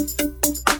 Música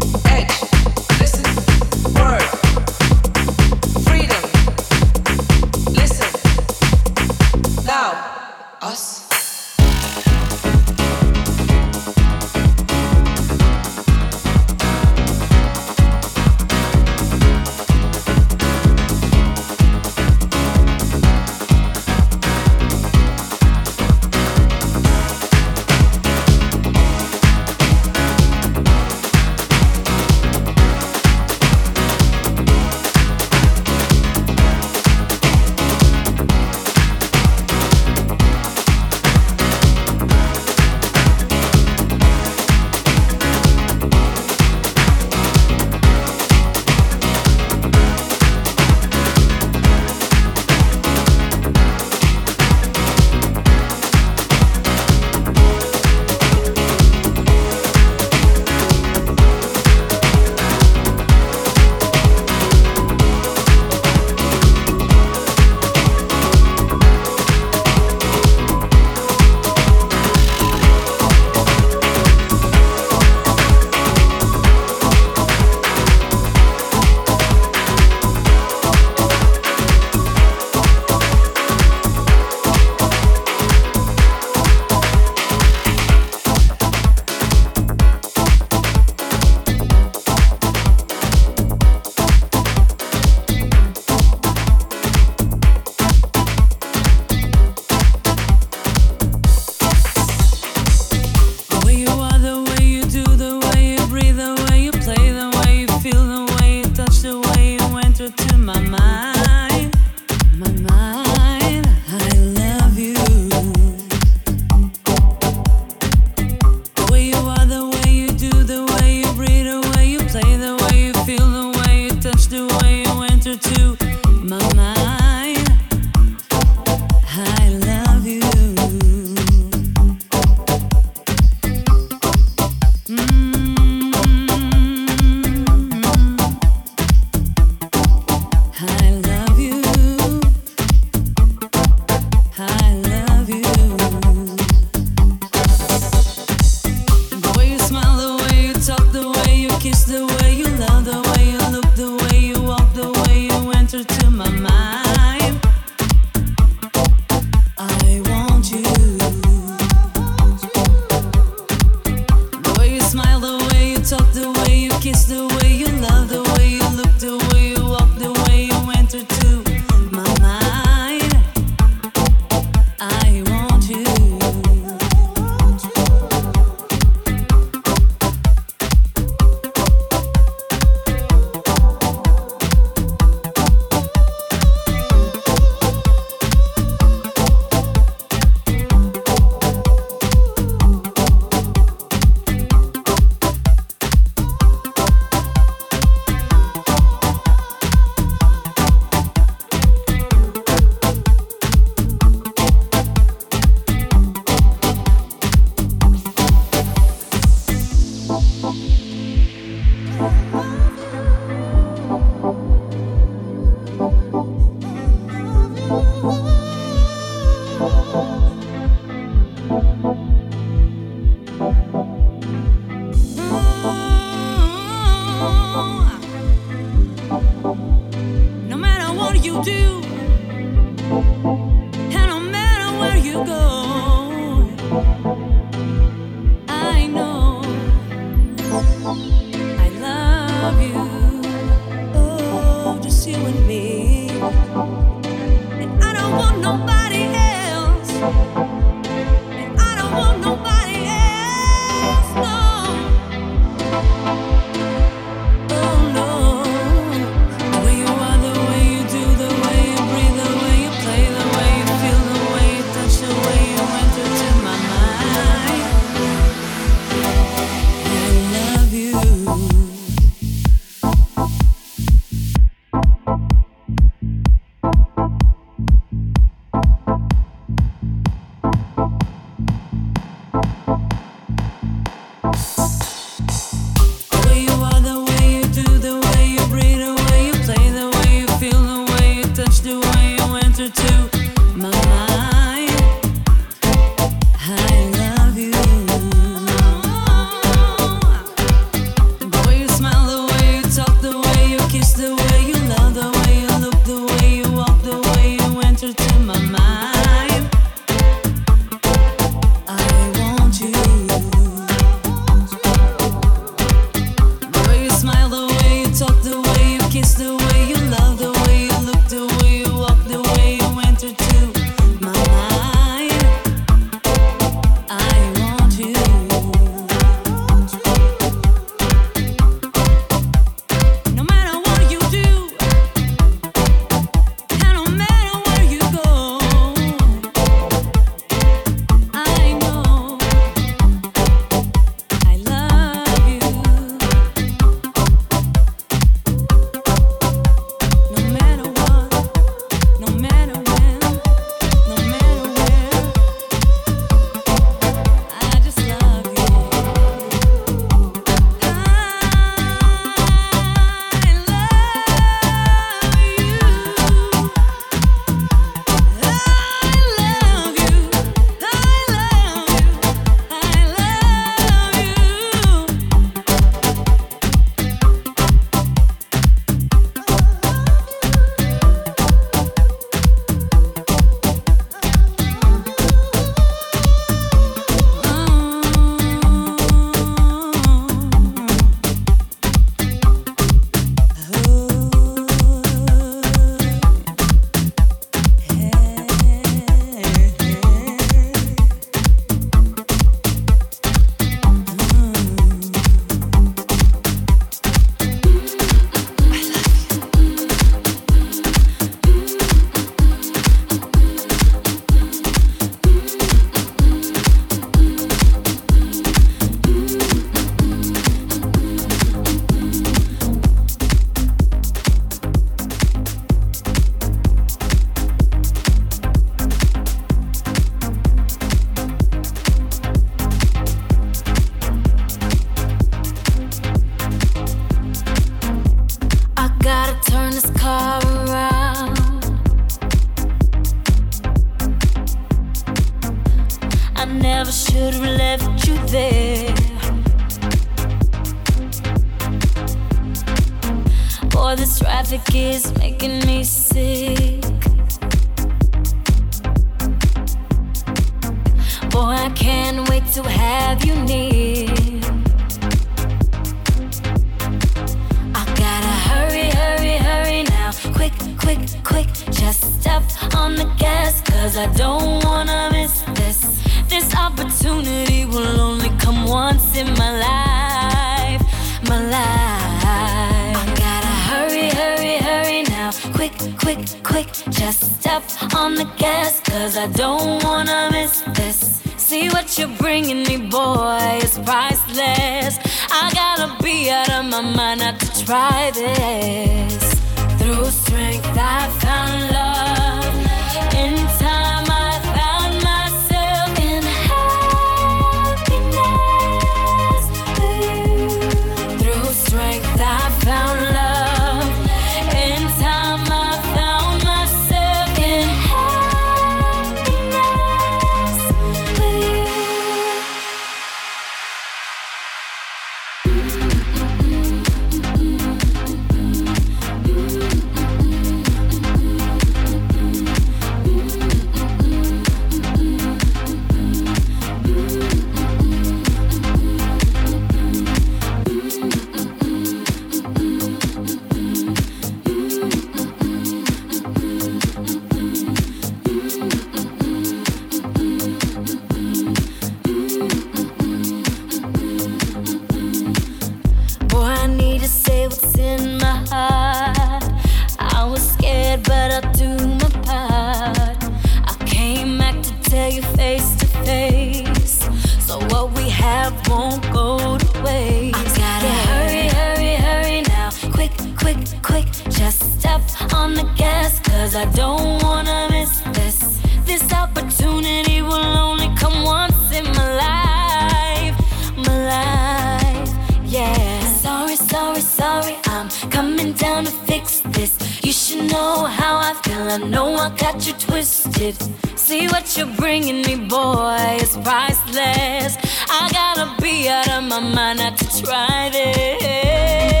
Cause I don't wanna miss this. This opportunity will only come once in my life. My life, yeah. Sorry, sorry, sorry, I'm coming down to fix this. You should know how I feel, I know I got you twisted. See what you're bringing me, boy, it's priceless. I gotta be out of my mind not to try this.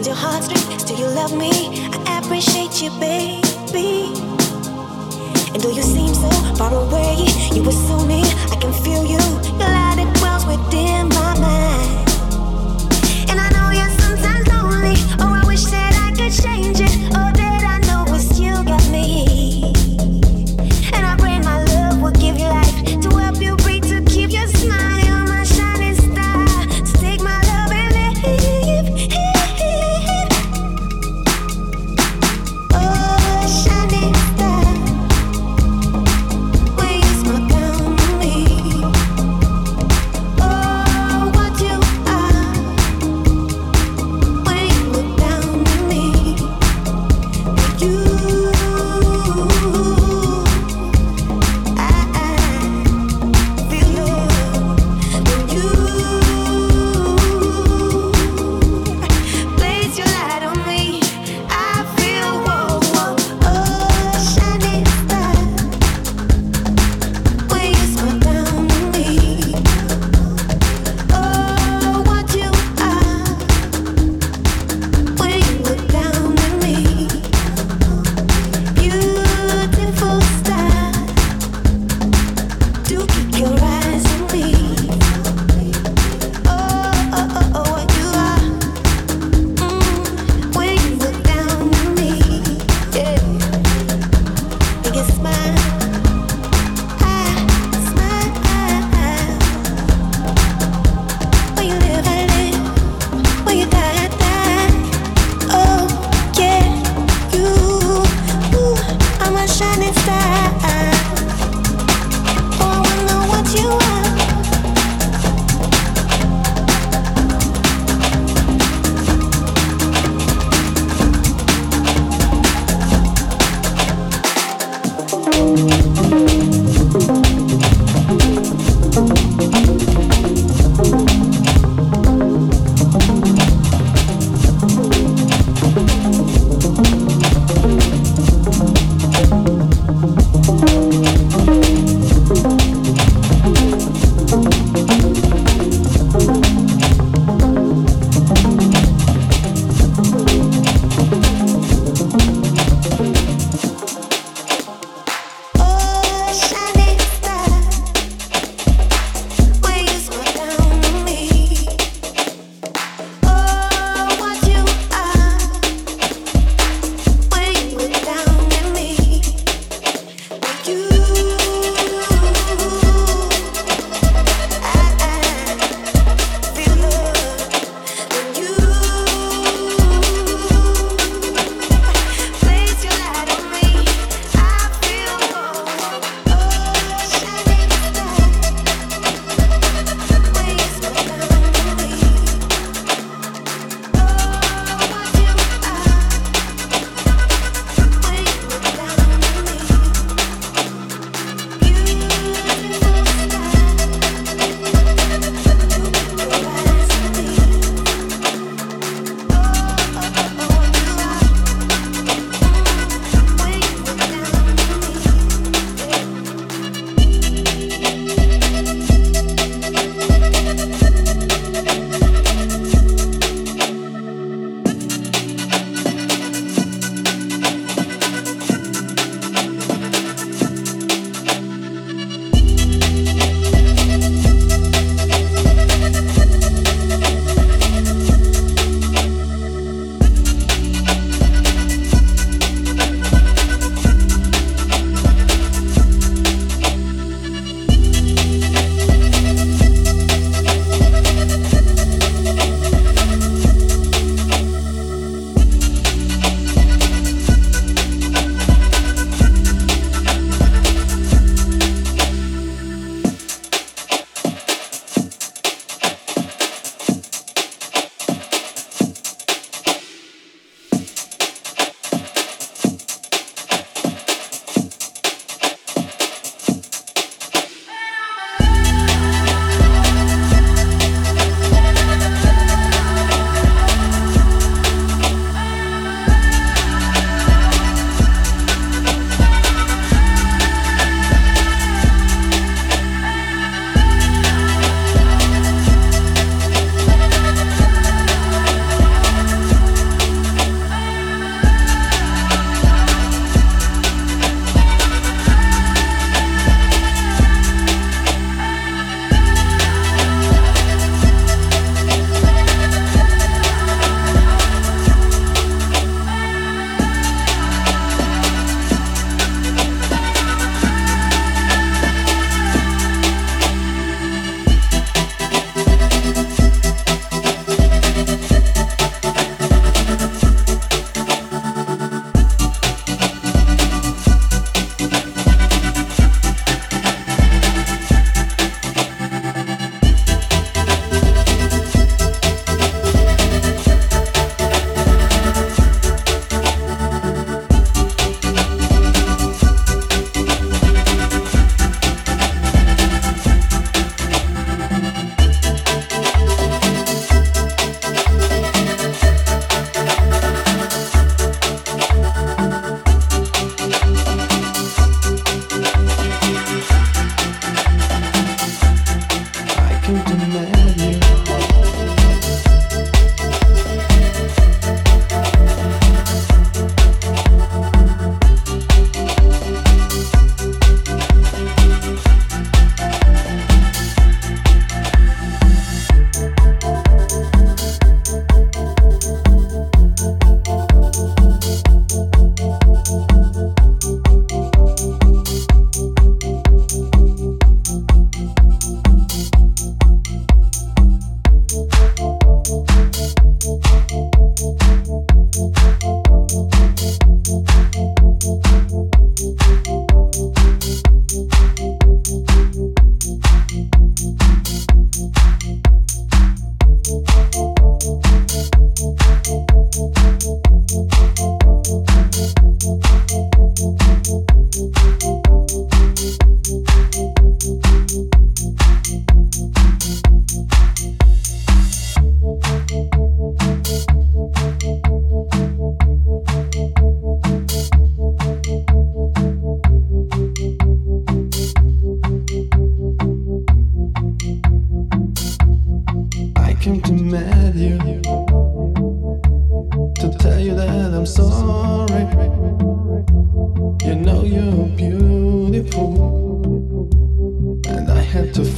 Times your heartstrings, do you love me? I appreciate you, baby. And though you seem so far away, you were so near. I can feel you. Your light it dwells within my mind. And I know you're sometimes lonely. Oh, I wish that I could change it. Oh,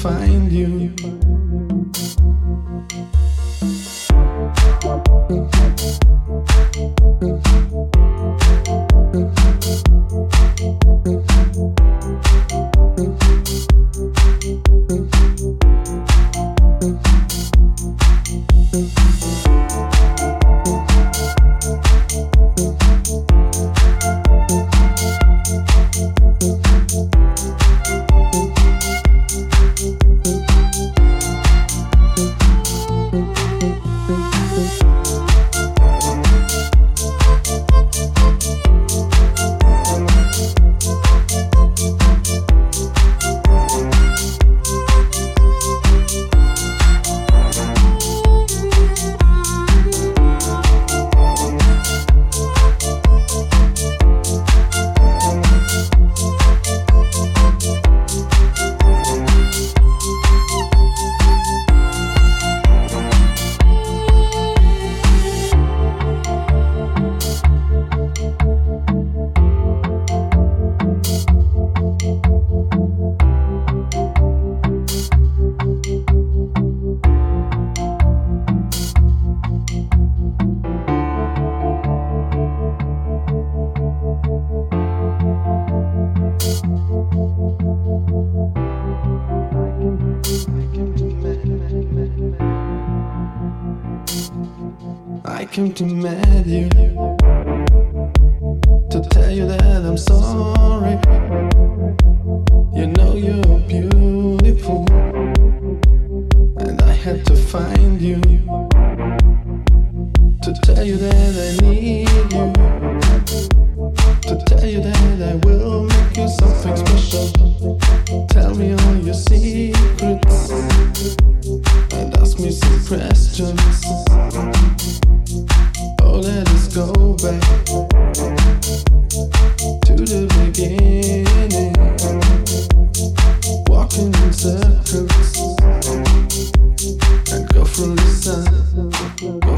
find you.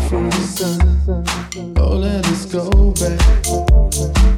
from the sun. Oh, let us go back.